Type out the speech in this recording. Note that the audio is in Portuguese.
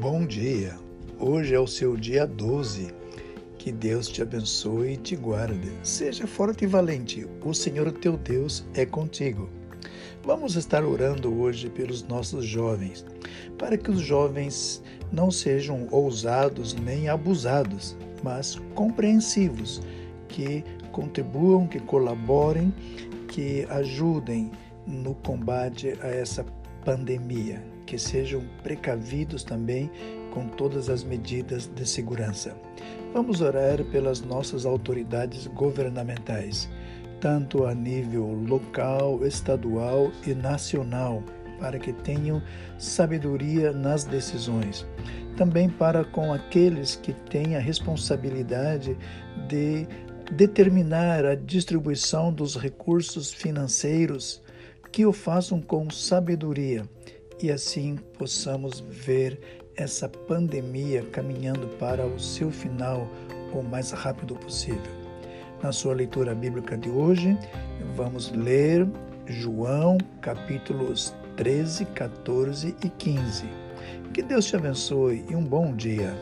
bom dia. Hoje é o seu dia 12. Que Deus te abençoe e te guarde. Seja forte e valente. O Senhor teu Deus é contigo. Vamos estar orando hoje pelos nossos jovens, para que os jovens não sejam ousados nem abusados, mas compreensivos, que contribuam, que colaborem, que ajudem no combate a essa pandemia, que sejam precavidos também com todas as medidas de segurança. Vamos orar pelas nossas autoridades governamentais, tanto a nível local, estadual e nacional, para que tenham sabedoria nas decisões. Também para com aqueles que têm a responsabilidade de determinar a distribuição dos recursos financeiros que o façam com sabedoria e assim possamos ver essa pandemia caminhando para o seu final o mais rápido possível. Na sua leitura bíblica de hoje, vamos ler João capítulos 13, 14 e 15. Que Deus te abençoe e um bom dia.